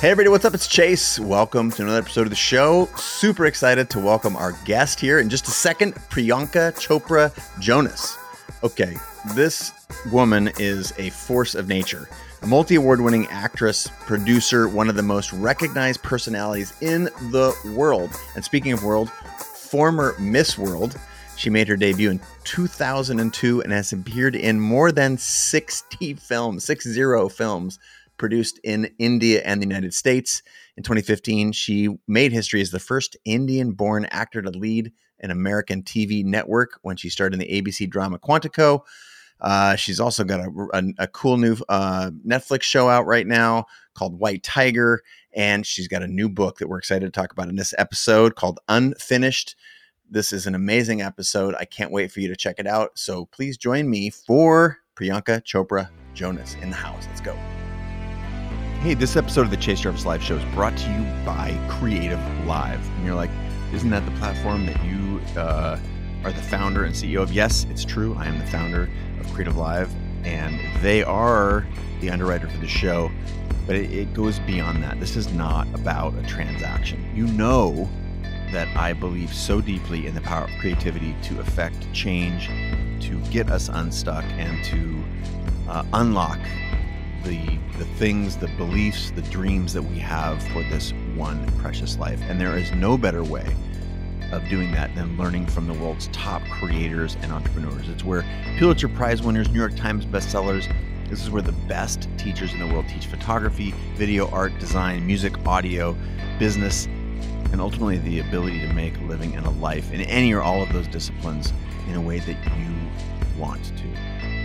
Hey everybody, what's up? It's Chase. Welcome to another episode of the show. Super excited to welcome our guest here in just a second, Priyanka Chopra Jonas. Okay, this woman is a force of nature. A multi award winning actress, producer, one of the most recognized personalities in the world. And speaking of world, former Miss World. She made her debut in 2002 and has appeared in more than 60 films, 60 films produced in India and the United States. In 2015, she made history as the first Indian born actor to lead an American TV network when she starred in the ABC drama Quantico. Uh, she's also got a, a, a cool new uh, Netflix show out right now called White Tiger. And she's got a new book that we're excited to talk about in this episode called Unfinished. This is an amazing episode. I can't wait for you to check it out. So please join me for Priyanka Chopra Jonas in the house. Let's go. Hey, this episode of the Chase Jarvis Live Show is brought to you by Creative Live. And you're like, isn't that the platform that you uh, are the founder and CEO of? Yes, it's true. I am the founder of Creative Live, and they are the underwriter for the show. But it, it goes beyond that. This is not about a transaction. You know that I believe so deeply in the power of creativity to affect change, to get us unstuck, and to uh, unlock the the things, the beliefs, the dreams that we have for this one precious life. And there is no better way of doing that than learning from the world's top creators and entrepreneurs. It's where Pulitzer Prize winners, New York Times bestsellers, this is where the best teachers in the world teach photography, video, art, design, music, audio, business, and ultimately the ability to make a living and a life in any or all of those disciplines in a way that you want to.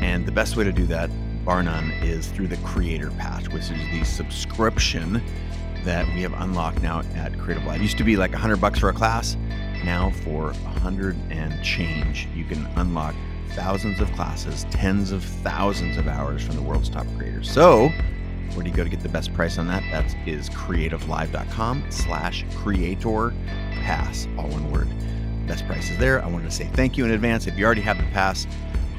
And the best way to do that bar none, is through the Creator Pass, which is the subscription that we have unlocked now at Creative Live. It used to be like 100 bucks for a class. Now for 100 and change, you can unlock thousands of classes, tens of thousands of hours from the world's top creators. So, where do you go to get the best price on that? That is creativelive.com slash creator pass, all one word. Best price is there. I wanted to say thank you in advance. If you already have the pass,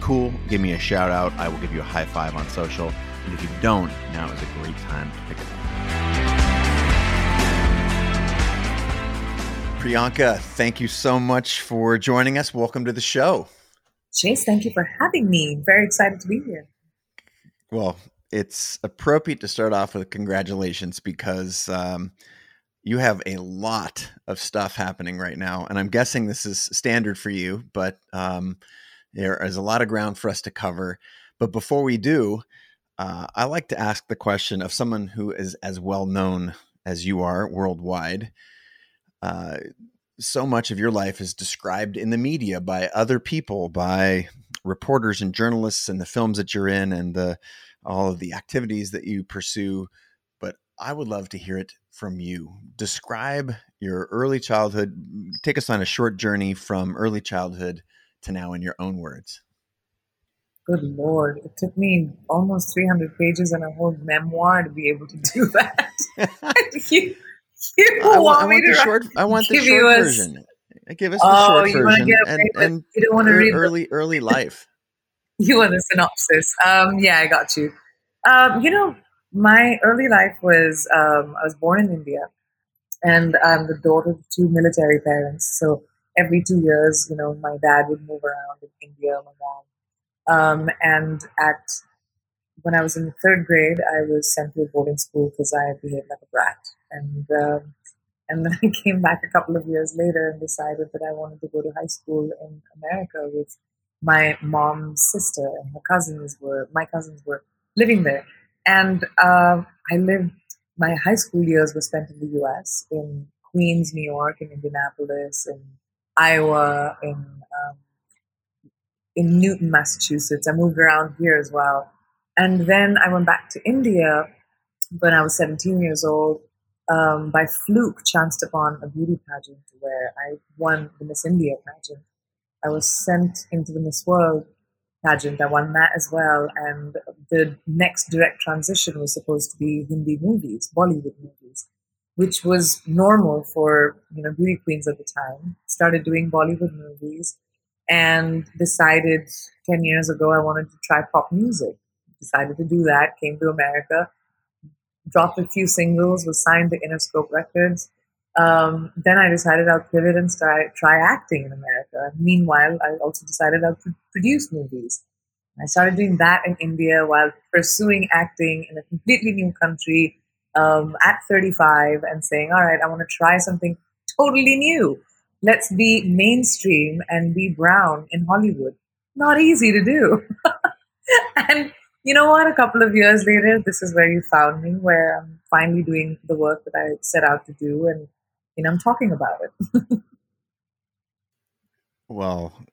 cool, give me a shout out. I will give you a high five on social. And if you don't, now is a great time to pick it up. Priyanka, thank you so much for joining us. Welcome to the show. Chase, thank you for having me. Very excited to be here. Well, it's appropriate to start off with congratulations because um, you have a lot of stuff happening right now. And I'm guessing this is standard for you, but um, there is a lot of ground for us to cover. But before we do, uh, I like to ask the question of someone who is as well known as you are worldwide. Uh, so much of your life is described in the media by other people, by reporters and journalists, and the films that you're in, and the all of the activities that you pursue. But I would love to hear it from you. Describe your early childhood. Take us on a short journey from early childhood to now in your own words? Good Lord. It took me almost 300 pages and a whole memoir to be able to do that. you, you I, want, I want the short, I want the short version. Give us the oh, short version and, and you don't want to read early, the, early life. you want the synopsis. Um, yeah, I got you. Um, you know, my early life was, um, I was born in India and I'm the daughter of two military parents. So every two years, you know, my dad would move around in India, my mom. Um, and at when I was in third grade, I was sent to a boarding school because I behaved like a brat. And um, and then I came back a couple of years later and decided that I wanted to go to high school in America with my mom's sister and her cousins were my cousins were living there. And uh, I lived my high school years were spent in the U.S. in Queens, New York, in Indianapolis, and Iowa, in um, in Newton, Massachusetts. I moved around here as well, and then I went back to India when I was 17 years old. Um, by fluke, chanced upon a beauty pageant where I won the Miss India pageant. I was sent into the Miss World pageant. I won that as well, and the next direct transition was supposed to be Hindi movies, Bollywood movies which was normal for you know beauty queens at the time. Started doing Bollywood movies and decided 10 years ago I wanted to try pop music. Decided to do that, came to America, dropped a few singles, was signed to Interscope Records. Um, then I decided I'll pivot and try, try acting in America. Meanwhile, I also decided I'll produce movies. I started doing that in India while pursuing acting in a completely new country um, at 35 and saying, all right, I want to try something totally new. Let's be mainstream and be brown in Hollywood. Not easy to do. and you know what? A couple of years later, this is where you found me, where I'm finally doing the work that I set out to do, and you know, I'm talking about it. well,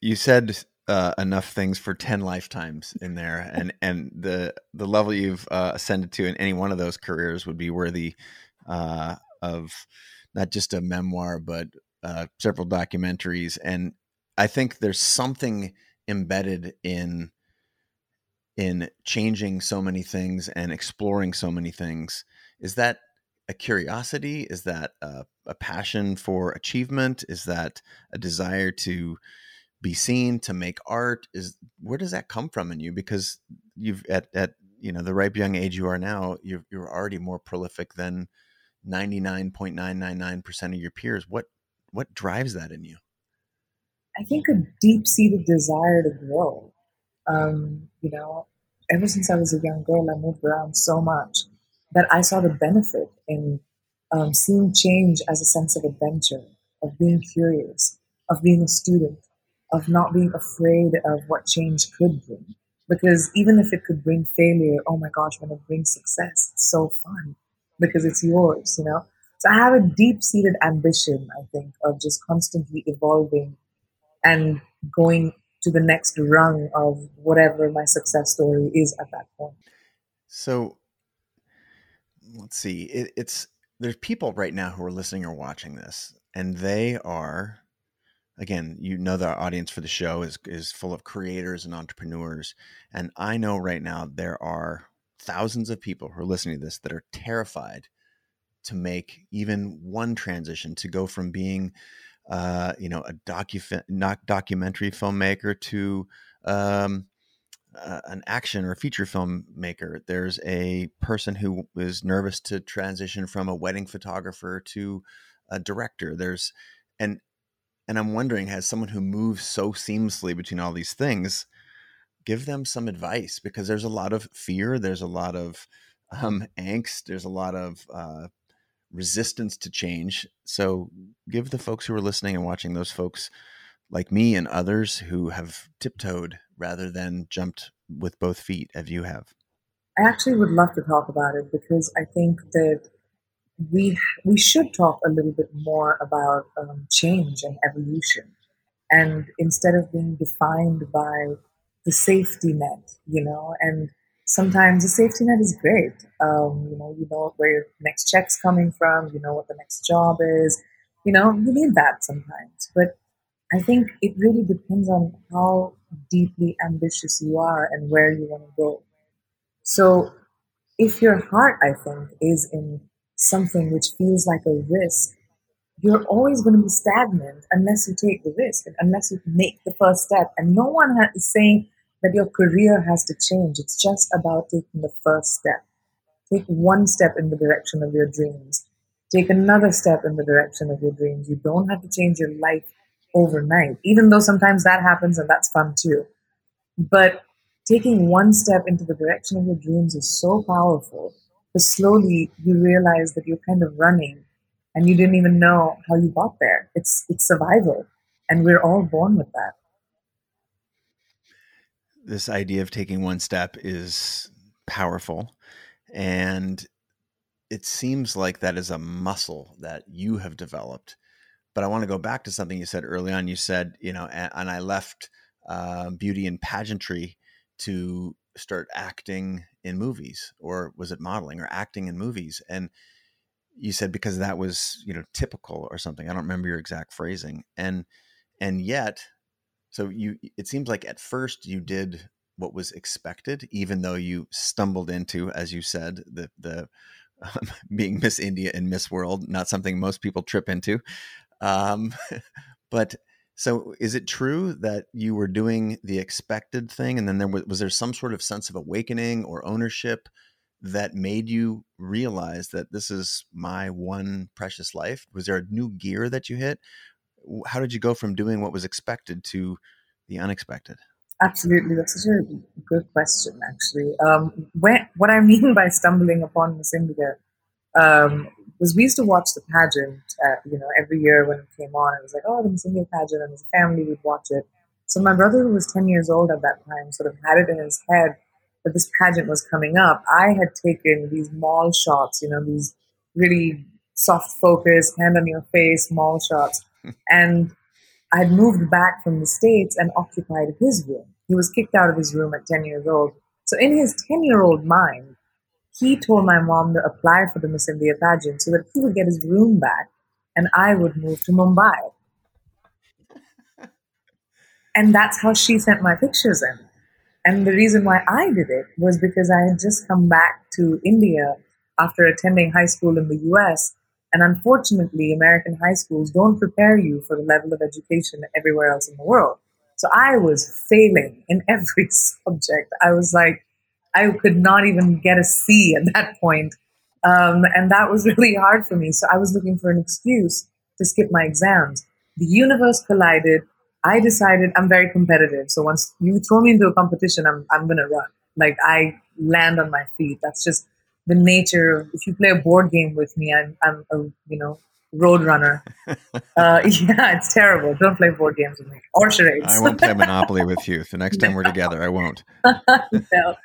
you said uh, enough things for 10 lifetimes in there and and the the level you've uh, ascended to in any one of those careers would be worthy uh, of not just a memoir but uh, several documentaries and i think there's something embedded in in changing so many things and exploring so many things. Is that a curiosity? Is that a, a passion for achievement? Is that a desire to be seen to make art is where does that come from in you? Because you've at at you know the ripe young age you are now you're, you're already more prolific than 99.999% of your peers. What what drives that in you? I think a deep-seated desire to grow. Um, you know ever since i was a young girl i moved around so much that i saw the benefit in um, seeing change as a sense of adventure of being curious of being a student of not being afraid of what change could bring. Because even if it could bring failure, oh my gosh, when it brings success, it's so fun because it's yours, you know? So I have a deep seated ambition, I think, of just constantly evolving and going to the next rung of whatever my success story is at that point. So let's see. It, it's there's people right now who are listening or watching this, and they are again, you know the audience for the show is is full of creators and entrepreneurs, and I know right now there are thousands of people who are listening to this that are terrified to make even one transition to go from being uh, you know a docu not documentary filmmaker to um, uh, an action or feature filmmaker. There's a person who is nervous to transition from a wedding photographer to a director. There's and and I'm wondering, has someone who moves so seamlessly between all these things, give them some advice because there's a lot of fear, there's a lot of um, angst, there's a lot of uh, resistance to change. So give the folks who are listening and watching those folks like me and others who have tiptoed rather than jumped with both feet as you have. I actually would love to talk about it because I think that we we should talk a little bit more about um, change and evolution, and instead of being defined by the safety net, you know, and sometimes the safety net is great. Um, you know, you know where your next check's coming from, you know what the next job is, you know, you need that sometimes. But I think it really depends on how deeply ambitious you are and where you want to go. So if your heart, I think, is in something which feels like a risk, you're always going to be stagnant unless you take the risk and unless you make the first step. And no one is saying that your career has to change. It's just about taking the first step. Take one step in the direction of your dreams. Take another step in the direction of your dreams. You don't have to change your life overnight, even though sometimes that happens and that's fun too. But taking one step into the direction of your dreams is so powerful but slowly you realize that you're kind of running and you didn't even know how you got there. It's it's survival. And we're all born with that. This idea of taking one step is powerful. And it seems like that is a muscle that you have developed. But I want to go back to something you said early on. You said, you know, and, and I left uh, beauty and pageantry to start acting in movies or was it modeling or acting in movies and you said because that was you know typical or something i don't remember your exact phrasing and and yet so you it seems like at first you did what was expected even though you stumbled into as you said the the um, being miss india and miss world not something most people trip into um, but so, is it true that you were doing the expected thing, and then there was, was there some sort of sense of awakening or ownership that made you realize that this is my one precious life? Was there a new gear that you hit? How did you go from doing what was expected to the unexpected? Absolutely, that's such a good question. Actually, um, when, what I mean by stumbling upon Miss India um, was we used to watch the pageant, uh, you know, every year when it came on. It was like, oh, the Miss India pageant, and as a family, we'd watch it. So my brother, who was ten years old at that time, sort of had it in his head that this pageant was coming up. I had taken these mall shots, you know, these really soft focus, hand on your face mall shots, and I had moved back from the States and occupied his room. He was kicked out of his room at 10 years old. So, in his 10 year old mind, he told my mom to apply for the Miss India pageant so that he would get his room back and I would move to Mumbai. and that's how she sent my pictures in. And the reason why I did it was because I had just come back to India after attending high school in the US and unfortunately, American high schools don't prepare you for the level of education everywhere else in the world. So I was failing in every subject. I was like, I could not even get a C at that point. Um, and that was really hard for me. So I was looking for an excuse to skip my exams. The universe collided. I decided I'm very competitive. So once you throw me into a competition, I'm, I'm going to run. Like I land on my feet. That's just the nature of if you play a board game with me, I'm I'm a you know road runner. uh, yeah, it's terrible. Don't play board games with me or charades. I won't play Monopoly with you. The next time we're together, I won't. no.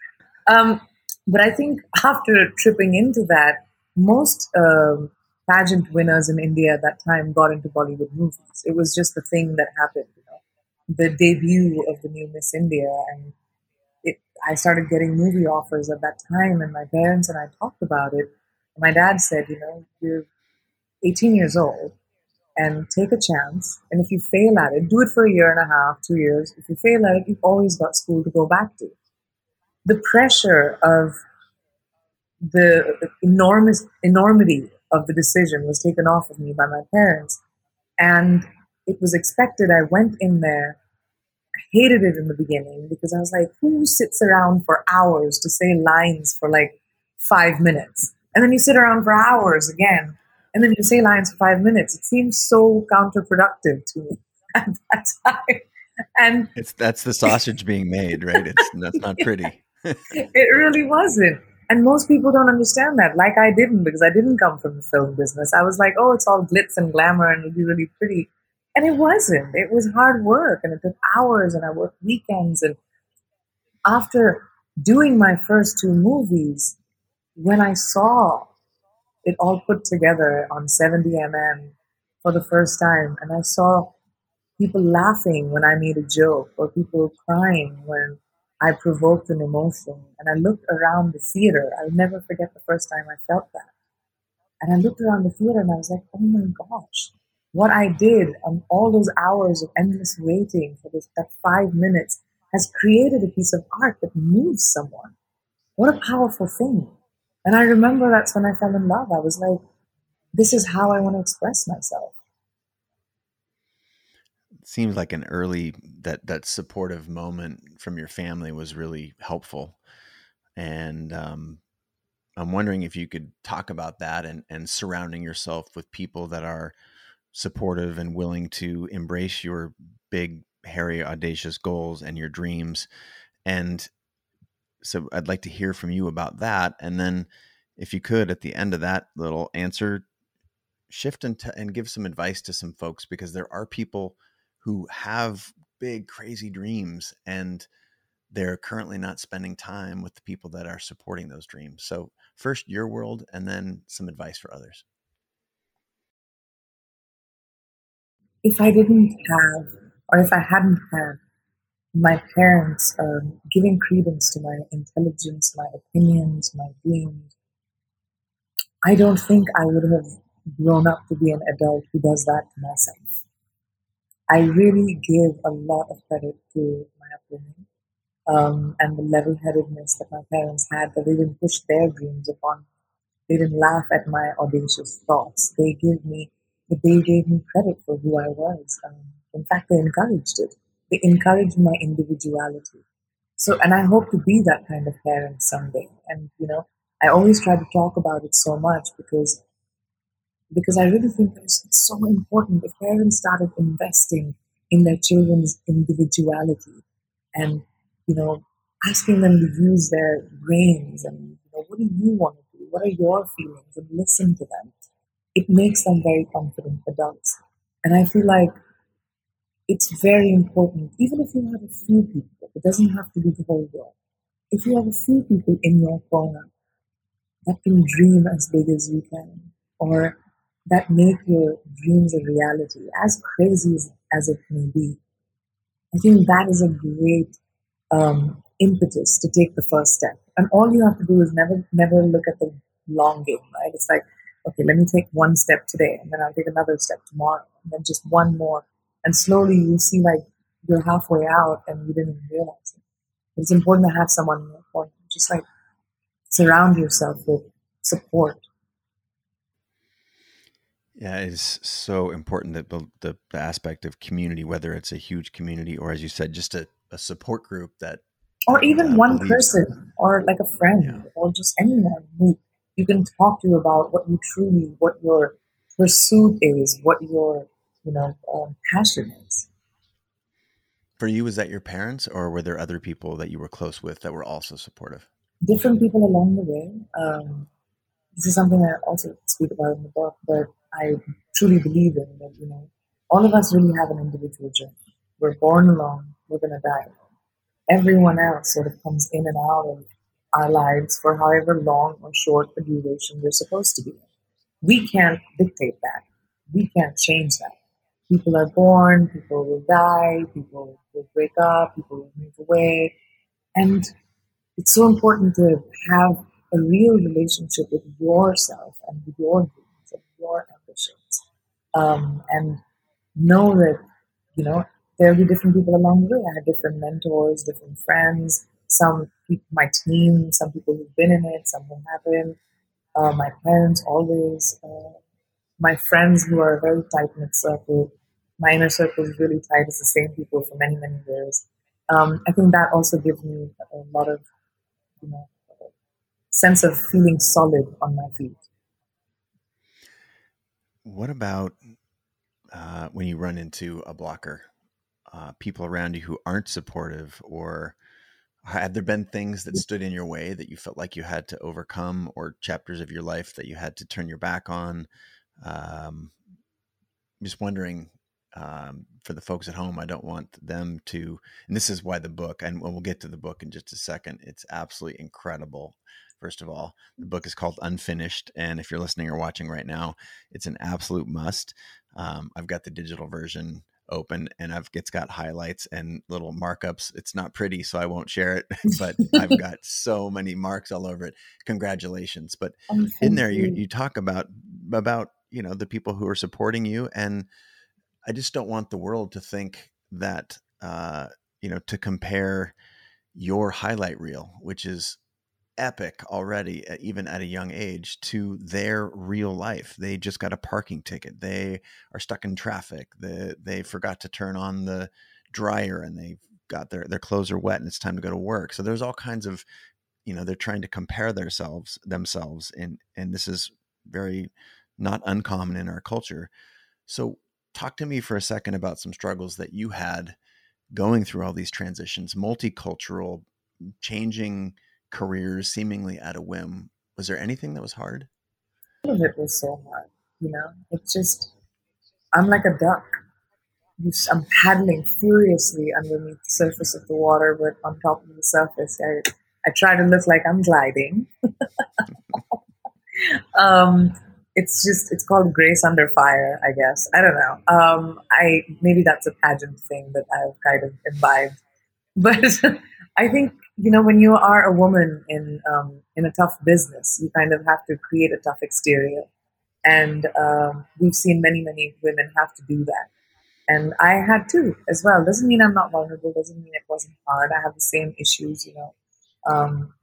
Um, but I think after tripping into that, most um, pageant winners in India at that time got into Bollywood movies. It was just the thing that happened. You know, the debut of the new Miss India and I started getting movie offers at that time, and my parents and I talked about it. My dad said, You know, you're 18 years old and take a chance. And if you fail at it, do it for a year and a half, two years. If you fail at it, you've always got school to go back to. The pressure of the enormous enormity of the decision was taken off of me by my parents. And it was expected I went in there i hated it in the beginning because I was like, who sits around for hours to say lines for like five minutes? And then you sit around for hours again, and then you say lines for five minutes. It seems so counterproductive to me at that time. And it's that's the sausage being made, right? It's that's not pretty. It really wasn't. And most people don't understand that, like I didn't, because I didn't come from the film business. I was like, oh, it's all glitz and glamour and it'll be really pretty. And it wasn't. It was hard work and it took hours and I worked weekends. And after doing my first two movies, when I saw it all put together on 70mm for the first time, and I saw people laughing when I made a joke or people crying when I provoked an emotion, and I looked around the theater, I'll never forget the first time I felt that. And I looked around the theater and I was like, oh my gosh, what I did and all those hours of endless waiting for this, that five minutes has created a piece of art that moves someone. What a powerful thing. And I remember that's when I fell in love. I was like, this is how I want to express myself. Seems like an early that that supportive moment from your family was really helpful. And um, I'm wondering if you could talk about that and, and surrounding yourself with people that are supportive and willing to embrace your big, hairy, audacious goals and your dreams. And so I'd like to hear from you about that. And then, if you could, at the end of that little answer, shift and, t- and give some advice to some folks because there are people who have big, crazy dreams and they're currently not spending time with the people that are supporting those dreams. So, first, your world, and then some advice for others. if I didn't have, or if I hadn't had my parents um, giving credence to my intelligence, my opinions, my dreams, I don't think I would have grown up to be an adult who does that to myself. I really give a lot of credit to my upbringing um, and the level headedness that my parents had, that they didn't push their dreams upon. They didn't laugh at my audacious thoughts. They gave me they gave me credit for who I was. Um, in fact, they encouraged it. They encouraged my individuality. So, and I hope to be that kind of parent someday. And, you know, I always try to talk about it so much because because I really think it's so important. If parents started investing in their children's individuality and you know asking them to use their brains and you know what do you want to do? What are your feelings? And listen to them. It makes them very confident adults. And I feel like it's very important, even if you have a few people, it doesn't have to be the whole world. If you have a few people in your corner that can dream as big as you can, or that make your dreams a reality, as crazy as, it may be, I think that is a great um, impetus to take the first step. And all you have to do is never, never look at the long game, right? It's like, okay, let me take one step today, and then I'll take another step tomorrow, and then just one more. And slowly you see like you're halfway out and you didn't even realize it. It's important to have someone in your corner, just like surround yourself with support. Yeah, it's so important that the, the, the aspect of community, whether it's a huge community or, as you said, just a, a support group that, or even uh, one person, or like a friend, yeah. or just anyone who you can talk to about what you truly, what your pursuit is, what your you know um, passion is. For you, was that your parents, or were there other people that you were close with that were also supportive? Different people along the way. Um, this is something I also speak about in the book, but I truly believe in that. You know, all of us really have an individual journey. We're born alone. We're going to die alone. Everyone else sort of comes in and out of our lives for however long or short the duration they're supposed to be. We can't dictate that. We can't change that. People are born, people will die, people will break up, people will move away. And it's so important to have a real relationship with yourself and with your dreams and your Um, and know that, you know, there'll be different people along the way. I had different mentors, different friends, some people, my team, some people who've been in it, some who haven't. Uh, my parents always, uh, my friends who are a very tight knit circle. My inner circle is really tight. It's the same people for many, many years. Um, I think that also gives me a lot of, you know, sense of feeling solid on my feet. What about uh, when you run into a blocker? Uh, people around you who aren't supportive or have there been things that stood in your way that you felt like you had to overcome or chapters of your life that you had to turn your back on um, just wondering um, for the folks at home i don't want them to and this is why the book and we'll get to the book in just a second it's absolutely incredible first of all the book is called unfinished and if you're listening or watching right now it's an absolute must um, i've got the digital version open and I've it's got highlights and little markups. It's not pretty, so I won't share it, but I've got so many marks all over it. Congratulations. But in there you, you talk about about, you know, the people who are supporting you. And I just don't want the world to think that uh, you know, to compare your highlight reel, which is epic already, even at a young age, to their real life. They just got a parking ticket. They are stuck in traffic. They, they forgot to turn on the dryer and they got their, their clothes are wet and it's time to go to work. So there's all kinds of, you know, they're trying to compare themselves themselves. And, and this is very not uncommon in our culture. So talk to me for a second about some struggles that you had going through all these transitions, multicultural, changing careers seemingly at a whim. Was there anything that was hard? All of it was so hard. You know, it's just, I'm like a duck. I'm paddling furiously underneath the surface of the water, but on top of the surface, I, I try to look like I'm gliding. um, it's just it's called grace under fire, I guess. I don't know. Um, I maybe that's a pageant thing that I've kind of imbibed, but I think you know when you are a woman in um, in a tough business, you kind of have to create a tough exterior, and um, we've seen many many women have to do that, and I had to as well. Doesn't mean I'm not vulnerable. Doesn't mean it wasn't hard. I have the same issues, you know, um,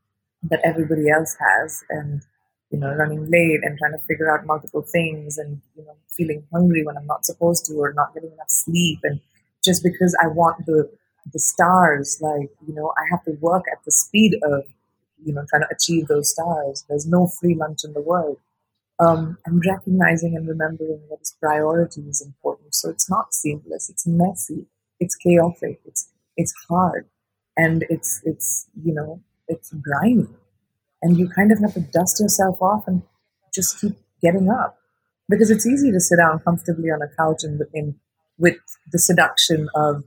that everybody else has, and you know, running late and trying to figure out multiple things, and you know, feeling hungry when I'm not supposed to, or not getting enough sleep, and just because I want the the stars like you know i have to work at the speed of you know, trying to achieve those stars. There's no free lunch in the world. Um, and recognizing and remembering that its priority is important. So it's not seamless. It's messy. It's chaotic. It's it's hard, and it's it's you know it's grimy, and you kind of have to dust yourself off and just keep getting up because it's easy to sit down comfortably on a couch and in, with the seduction of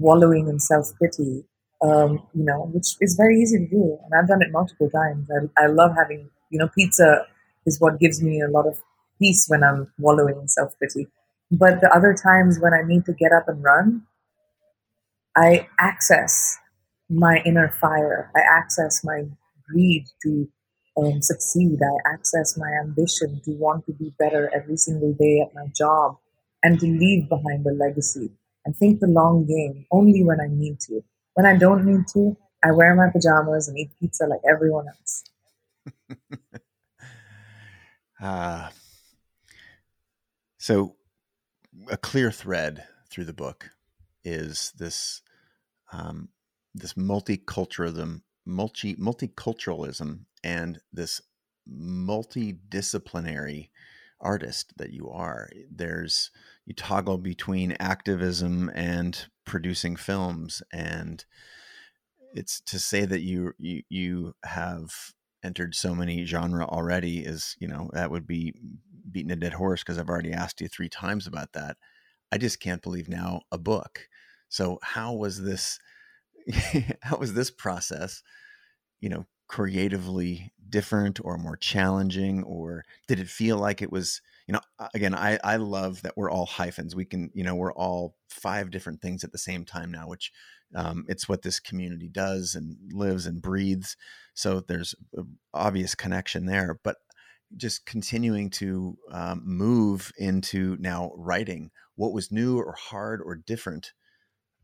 wallowing in self pity, um, you know, which is very easy to do. And I've done it multiple times. I, I love having, you know, pizza is what gives me a lot of peace when I'm wallowing in self pity. But the other times when I need to get up and run, I access my inner fire. I access my greed to um, succeed. I access my ambition to want to be better every single day at my job and to leave behind a legacy and think the long game only when I need to. When I don't need to, I wear my pajamas and eat pizza like everyone else. uh, so, a clear thread through the book is this um, this multiculturalism, multi multiculturalism, and this multidisciplinary artist that you are. There's you toggle between activism and producing films, and it's to say that you you you have entered so many genre already is you know that would be beating a dead horse because I've already asked you three times about that. I just can't believe now a book. So how was this? how was this process? You know, creatively different or more challenging or did it feel like it was you know again i i love that we're all hyphens we can you know we're all five different things at the same time now which um, it's what this community does and lives and breathes so there's obvious connection there but just continuing to um, move into now writing what was new or hard or different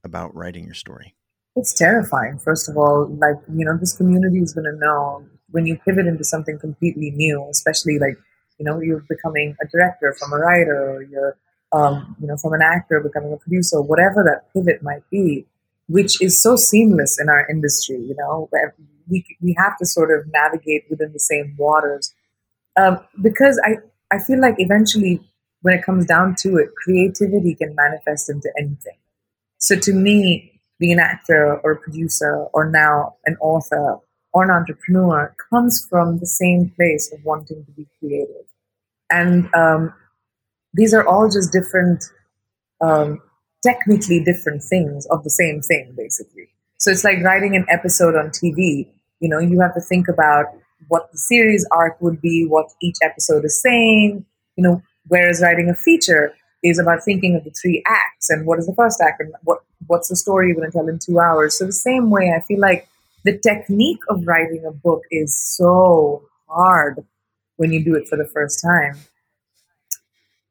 about writing your story it's terrifying, first of all. Like, you know, this community is going to know when you pivot into something completely new, especially like, you know, you're becoming a director from a writer or you're, um, you know, from an actor becoming a producer, whatever that pivot might be, which is so seamless in our industry, you know, we, we have to sort of navigate within the same waters. Um, because I, I feel like eventually when it comes down to it, creativity can manifest into anything. So to me, being an actor or a producer or now an author or an entrepreneur comes from the same place of wanting to be creative. And um, these are all just different, um, technically different things of the same thing, basically. So it's like writing an episode on TV. You know, you have to think about what the series arc would be, what each episode is saying, you know, whereas writing a feature is about thinking of the three acts and what is the first act and what what's the story you're going to tell in two hours. So the same way, I feel like the technique of writing a book is so hard when you do it for the first time.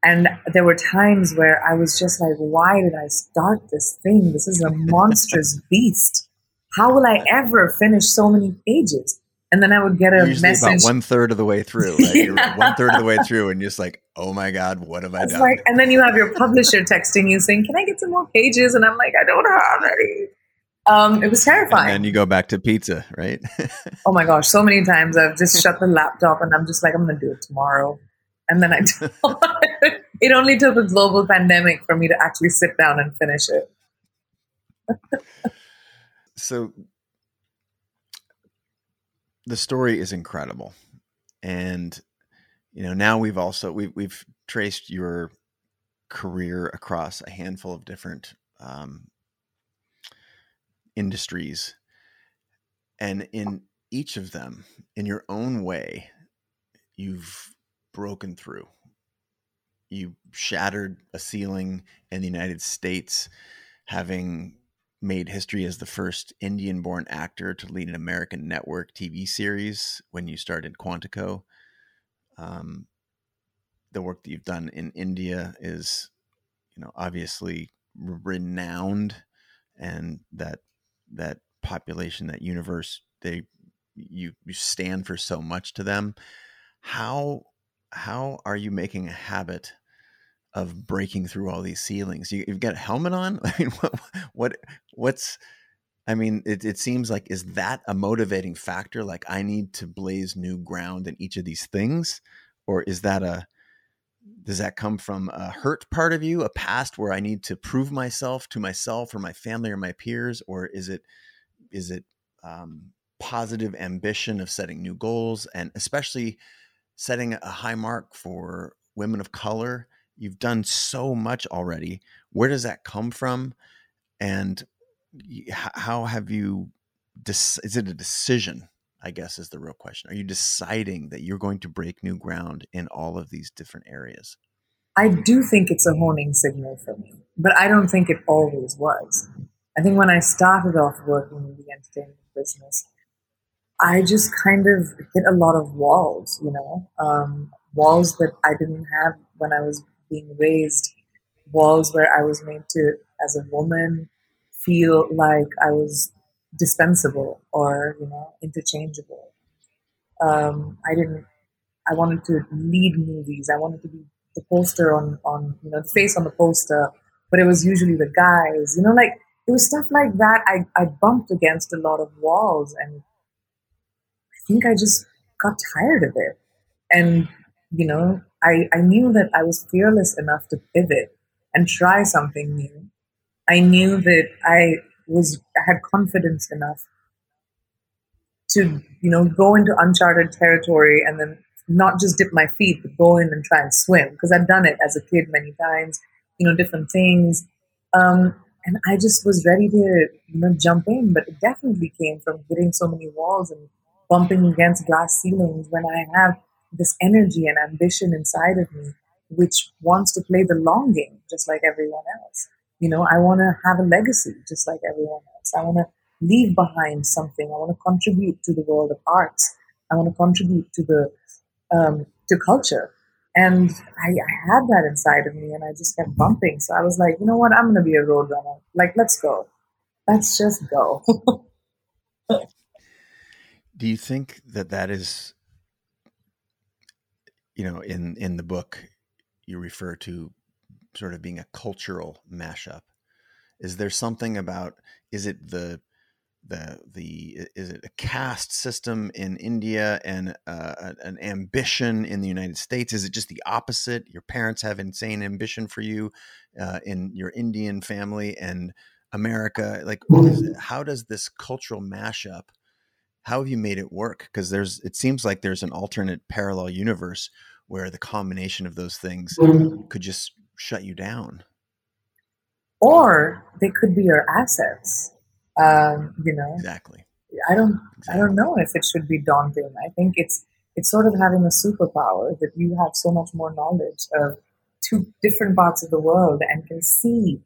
And there were times where I was just like, why did I start this thing? This is a monstrous beast. How will I ever finish so many pages? And then I would get a Usually message. about one third of the way through. Right? yeah. One third of the way through, and you're just like, oh my god, what have I done? Like, and then you have your publisher texting you saying, "Can I get some more pages?" And I'm like, I don't have any. Um, it was terrifying. And then you go back to pizza, right? oh my gosh, so many times I've just shut the laptop and I'm just like, I'm going to do it tomorrow. And then I it only took a global pandemic for me to actually sit down and finish it. so the story is incredible, and you know now we've also we've we've traced your career across a handful of different um, industries, and in each of them, in your own way, you've broken through. You shattered a ceiling in the United States, having made history as the first Indian born actor to lead an American network TV series when you started Quantico. Um, the work that you've done in India is, you know, obviously renowned, and that that population, that universe, they you you stand for so much to them. How how are you making a habit of breaking through all these ceilings. You, have got a helmet on. I mean, what, what what's I mean, it, it seems like is that a motivating factor? Like I need to blaze new ground in each of these things, or is that a does that come from a hurt part of you, a past where I need to prove myself to myself or my family or my peers, or is it is it um, positive ambition of setting new goals and especially setting a high mark for women of color? You've done so much already. Where does that come from? And how have you? Is it a decision? I guess is the real question. Are you deciding that you're going to break new ground in all of these different areas? I do think it's a honing signal for me, but I don't think it always was. I think when I started off working in the entertainment business, I just kind of hit a lot of walls, you know, um, walls that I didn't have when I was being raised, walls where I was made to, as a woman, feel like I was dispensable or you know interchangeable. Um, I didn't. I wanted to lead movies. I wanted to be the poster on on you know the face on the poster, but it was usually the guys. You know, like it was stuff like that. I I bumped against a lot of walls, and I think I just got tired of it. And you know, I I knew that I was fearless enough to pivot and try something new. I knew that I was had confidence enough to you know go into uncharted territory and then not just dip my feet but go in and try and swim because I've done it as a kid many times you know different things um, and I just was ready to you know jump in but it definitely came from hitting so many walls and bumping against glass ceilings when I have this energy and ambition inside of me which wants to play the long game just like everyone else you know, I want to have a legacy just like everyone else. I want to leave behind something. I want to contribute to the world of arts. I want to contribute to the um, to culture. And I, I, had that inside of me, and I just kept bumping. So I was like, you know what? I'm going to be a road runner. Like, let's go. Let's just go. Do you think that that is, you know, in in the book, you refer to sort of being a cultural mashup. Is there something about is it the the the is it a caste system in India and uh, an ambition in the United States? Is it just the opposite? Your parents have insane ambition for you uh, in your Indian family and America. Like, how does this cultural mashup? How have you made it work? Because there's it seems like there's an alternate parallel universe where the combination of those things could just shut you down. Or they could be your assets. Um, you know, exactly. I don't. Exactly. I don't know if it should be daunting. I think it's it's sort of having a superpower that you have so much more knowledge of two different parts of the world and can see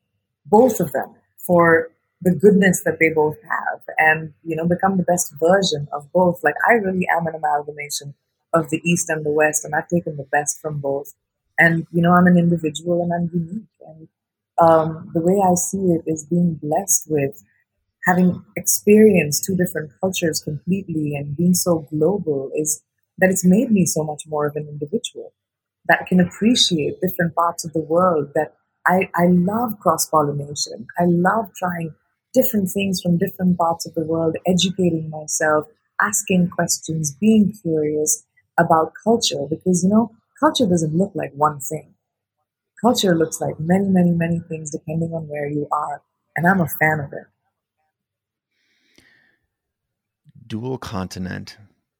both of them for the goodness that they both have and you know become the best version of both. Like i really am an amalgamation of the east and the west and i've taken the best from both. And you know i'm an individual and i'm unique. And um, the way i see it is being blessed with having experienced two different cultures completely and being so global is that it's made me so much more of an individual that can appreciate different parts of the world that i, I love cross-pollination. I love trying different things from different parts of the world educating myself asking questions being curious about culture because you know culture doesn't look like one thing. Culture looks like many, many, many things depending on where you are. And I'm a fan of it. Dual continent,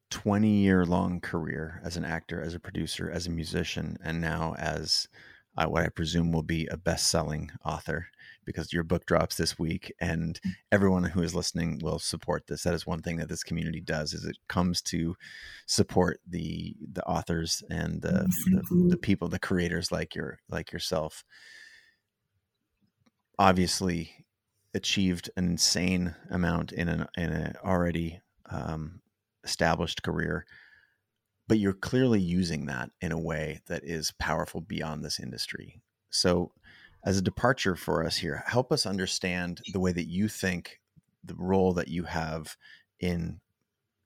20 year long career as an actor, as a producer, as a musician, and now as uh, what I presume will be a best selling author because your book drops this week and mm. everyone who is listening will support this. That is one thing that this community does is it comes to support the the authors and the, the, the people the creators like your like yourself. Obviously achieved an insane amount in an in an already um, established career but you're clearly using that in a way that is powerful beyond this industry. So as a departure for us here, help us understand the way that you think the role that you have in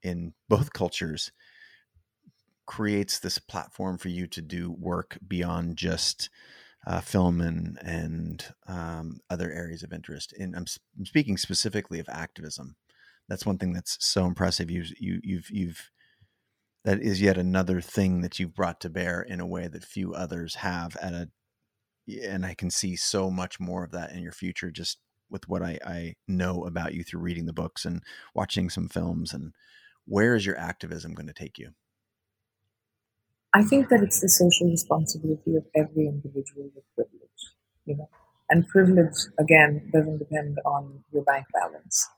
in both cultures creates this platform for you to do work beyond just uh, film and and um, other areas of interest. And I'm, I'm, speaking specifically of activism. That's one thing that's so impressive. You you you've you've that is yet another thing that you've brought to bear in a way that few others have at a and I can see so much more of that in your future just with what I, I know about you through reading the books and watching some films and where is your activism going to take you? I think that it's the social responsibility of every individual with privilege, you know. And privilege again doesn't depend on your bank balance.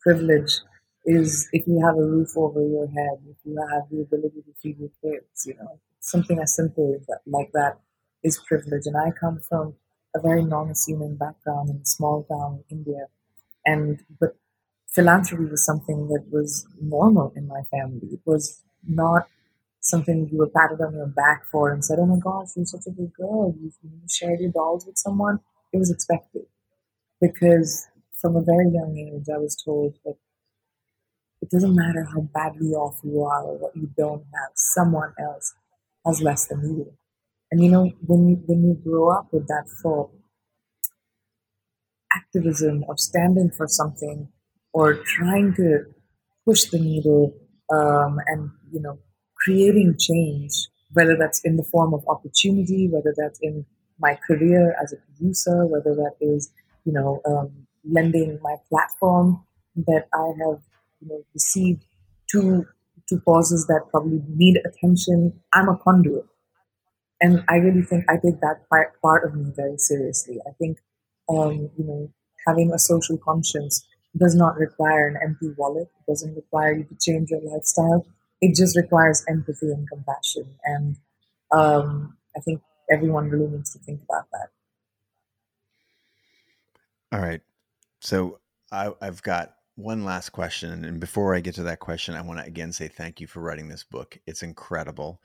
Privilege is if you have a roof over your head, if you have the ability to feed your kids, you know, something as simple as that, like that is privilege. And I come from a very non-assuming background in a small town in India, and but philanthropy was something that was normal in my family. It was not something you were patted on your back for and said, "Oh my gosh, you're such a good girl. You, you shared your dolls with someone." It was expected because from a very young age, I was told that it doesn't matter how badly off you are or what you don't have, someone else has less than you. And you know, when you when you grow up with that thought, activism of standing for something or trying to push the needle um, and you know creating change, whether that's in the form of opportunity, whether that's in my career as a producer, whether that is you know um, lending my platform that I have you know received to to causes that probably need attention. I'm a conduit and I really think I take that part, part of me very seriously. I think, um, you know, having a social conscience does not require an empty wallet. It doesn't require you to change your lifestyle. It just requires empathy and compassion. And um, I think everyone really needs to think about that. All right. So I, I've got one last question. And before I get to that question, I want to again say thank you for writing this book. It's incredible.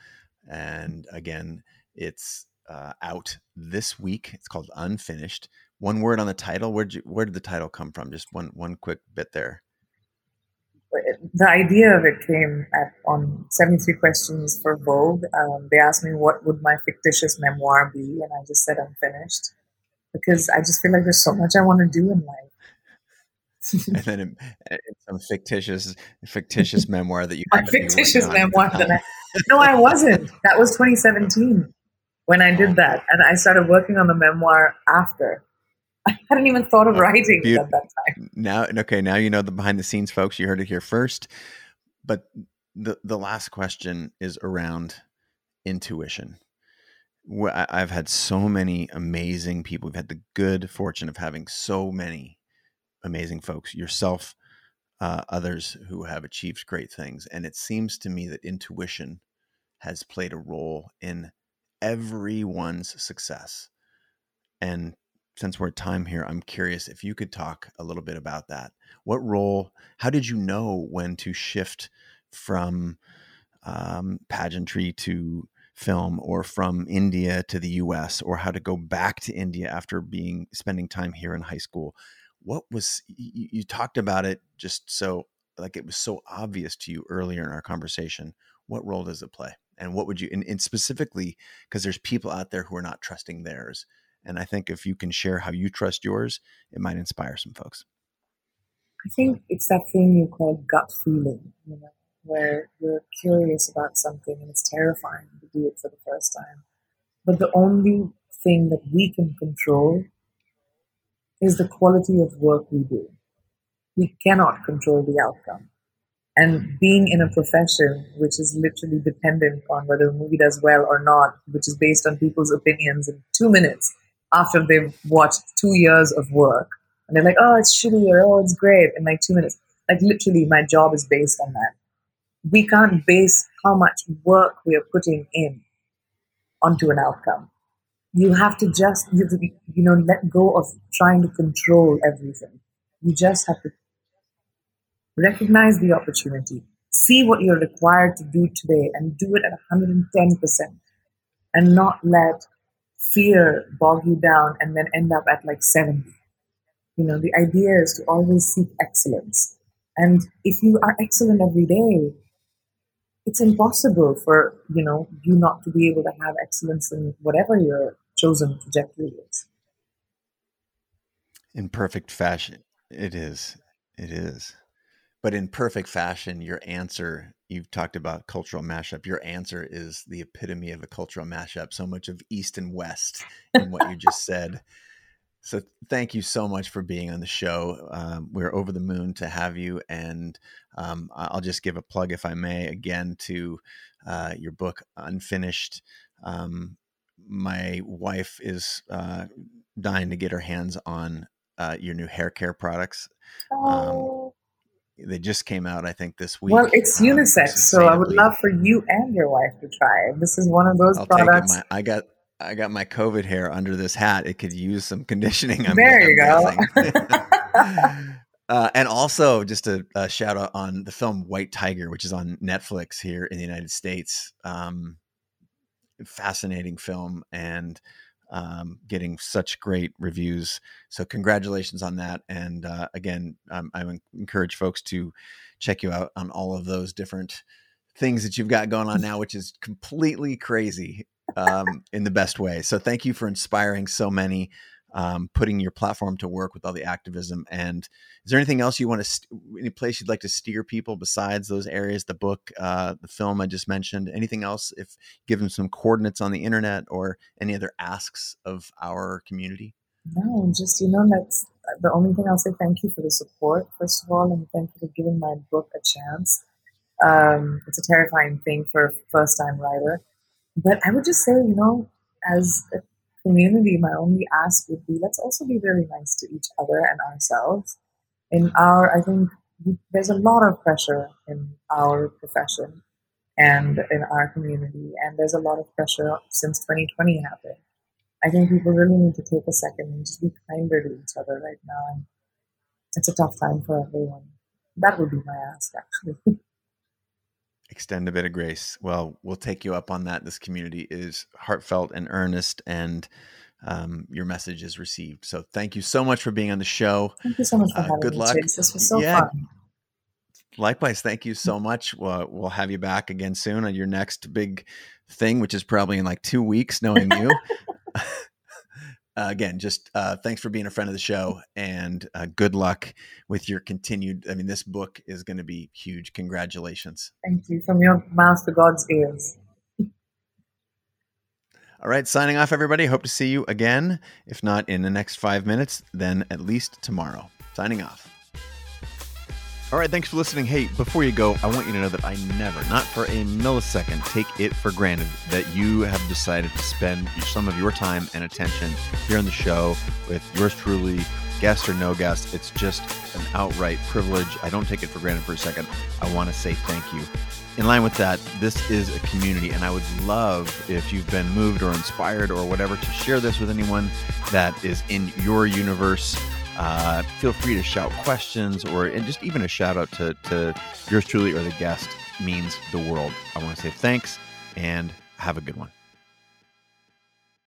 And again, it's uh, out this week. It's called Unfinished. One word on the title. Where did where did the title come from? Just one one quick bit there. The idea of it came at, on 73 Questions for Vogue. Um, they asked me what would my fictitious memoir be, and I just said unfinished because I just feel like there's so much I want to do in life. and then some fictitious fictitious memoir that you my fictitious memoir that I, no I wasn't that was 2017 when I did that. And I started working on the memoir after. I hadn't even thought of writing Be- at that time. Now, okay, now you know the behind the scenes, folks. You heard it here first. But the the last question is around intuition. I've had so many amazing people. We've had the good fortune of having so many amazing folks, yourself, uh, others who have achieved great things. And it seems to me that intuition has played a role in everyone's success. And since we're at time here, I'm curious if you could talk a little bit about that. What role, how did you know when to shift from um, pageantry to film or from India to the US or how to go back to India after being spending time here in high school? What was, you, you talked about it just so like it was so obvious to you earlier in our conversation. What role does it play? And what would you and, and specifically because there's people out there who are not trusting theirs and i think if you can share how you trust yours it might inspire some folks. I think it's that thing you call gut feeling you know where you're curious about something and it's terrifying to do it for the first time. But the only thing that we can control is the quality of work we do. We cannot control the outcome and being in a profession which is literally dependent on whether a movie does well or not, which is based on people's opinions in two minutes after they've watched two years of work. And they're like, oh, it's shitty or oh, it's great in like two minutes. Like literally, my job is based on that. We can't base how much work we are putting in onto an outcome. You have to just, you, you know, let go of trying to control everything. You just have to recognize the opportunity, see what you're required to do today, and do it at 110%, and not let fear bog you down and then end up at like 70. You know, the idea is to always seek excellence. And if you are excellent every day, it's impossible for, you know, you not to be able to have excellence in whatever your chosen trajectory is. In perfect fashion, it is. It is. But in perfect fashion, your answer, you've talked about cultural mashup. Your answer is the epitome of a cultural mashup. So much of East and West in what you just said. So thank you so much for being on the show. Um, we're over the moon to have you, and um, I'll just give a plug, if I may, again to uh, your book, Unfinished. Um, my wife is uh, dying to get her hands on uh, your new hair care products. Um, oh. They just came out, I think, this week. Well, it's um, unisex, so I would love for you and your wife to try it. This is one of those I'll products. My, I got I got my COVID hair under this hat. It could use some conditioning. I'm, there you I'm go. uh, and also, just a, a, shout out on the film White Tiger, which is on Netflix here in the United States. Um, fascinating film and um, getting such great reviews. So, congratulations on that. And uh, again, um, I encourage folks to check you out on all of those different things that you've got going on now, which is completely crazy um, in the best way. So thank you for inspiring so many, um, putting your platform to work with all the activism. And is there anything else you want to, st- any place you'd like to steer people besides those areas, the book, uh, the film I just mentioned, anything else? If give them some coordinates on the internet or any other asks of our community? No, just, you know, that's the only thing I'll say. Thank you for the support, first of all, and thank you for giving my book a chance. Um, it's a terrifying thing for a first time writer but I would just say, you know, as a community, my only ask would be let's also be very nice to each other and ourselves. In our, I think there's a lot of pressure in our profession and in our community, and there's a lot of pressure since 2020 happened. I think people really need to take a second and just be kinder to each other right now. It's a tough time for everyone. That would be my ask, actually. extend a bit of grace. Well, we'll take you up on that. This community is heartfelt and earnest, and um, your message is received. So, thank you so much for being on the show. Thank you so much for uh, having good me. Luck. This was so yeah. fun. Likewise, thank you so much. We'll, we'll have you back again soon on your next big thing, which is probably in like two weeks, knowing you. uh, again, just uh, thanks for being a friend of the show and uh, good luck with your continued. I mean, this book is going to be huge. Congratulations. Thank you. From your mouth to God's ears. All right, signing off, everybody. Hope to see you again. If not in the next five minutes, then at least tomorrow. Signing off. All right, thanks for listening. Hey, before you go, I want you to know that I never, not for a millisecond, take it for granted that you have decided to spend some of your time and attention here on the show with yours truly, guest or no guest. It's just an outright privilege. I don't take it for granted for a second. I want to say thank you. In line with that, this is a community, and I would love if you've been moved or inspired or whatever to share this with anyone that is in your universe uh, feel free to shout questions or and just even a shout out to, to yours truly or the guest means the world. I want to say thanks and have a good one.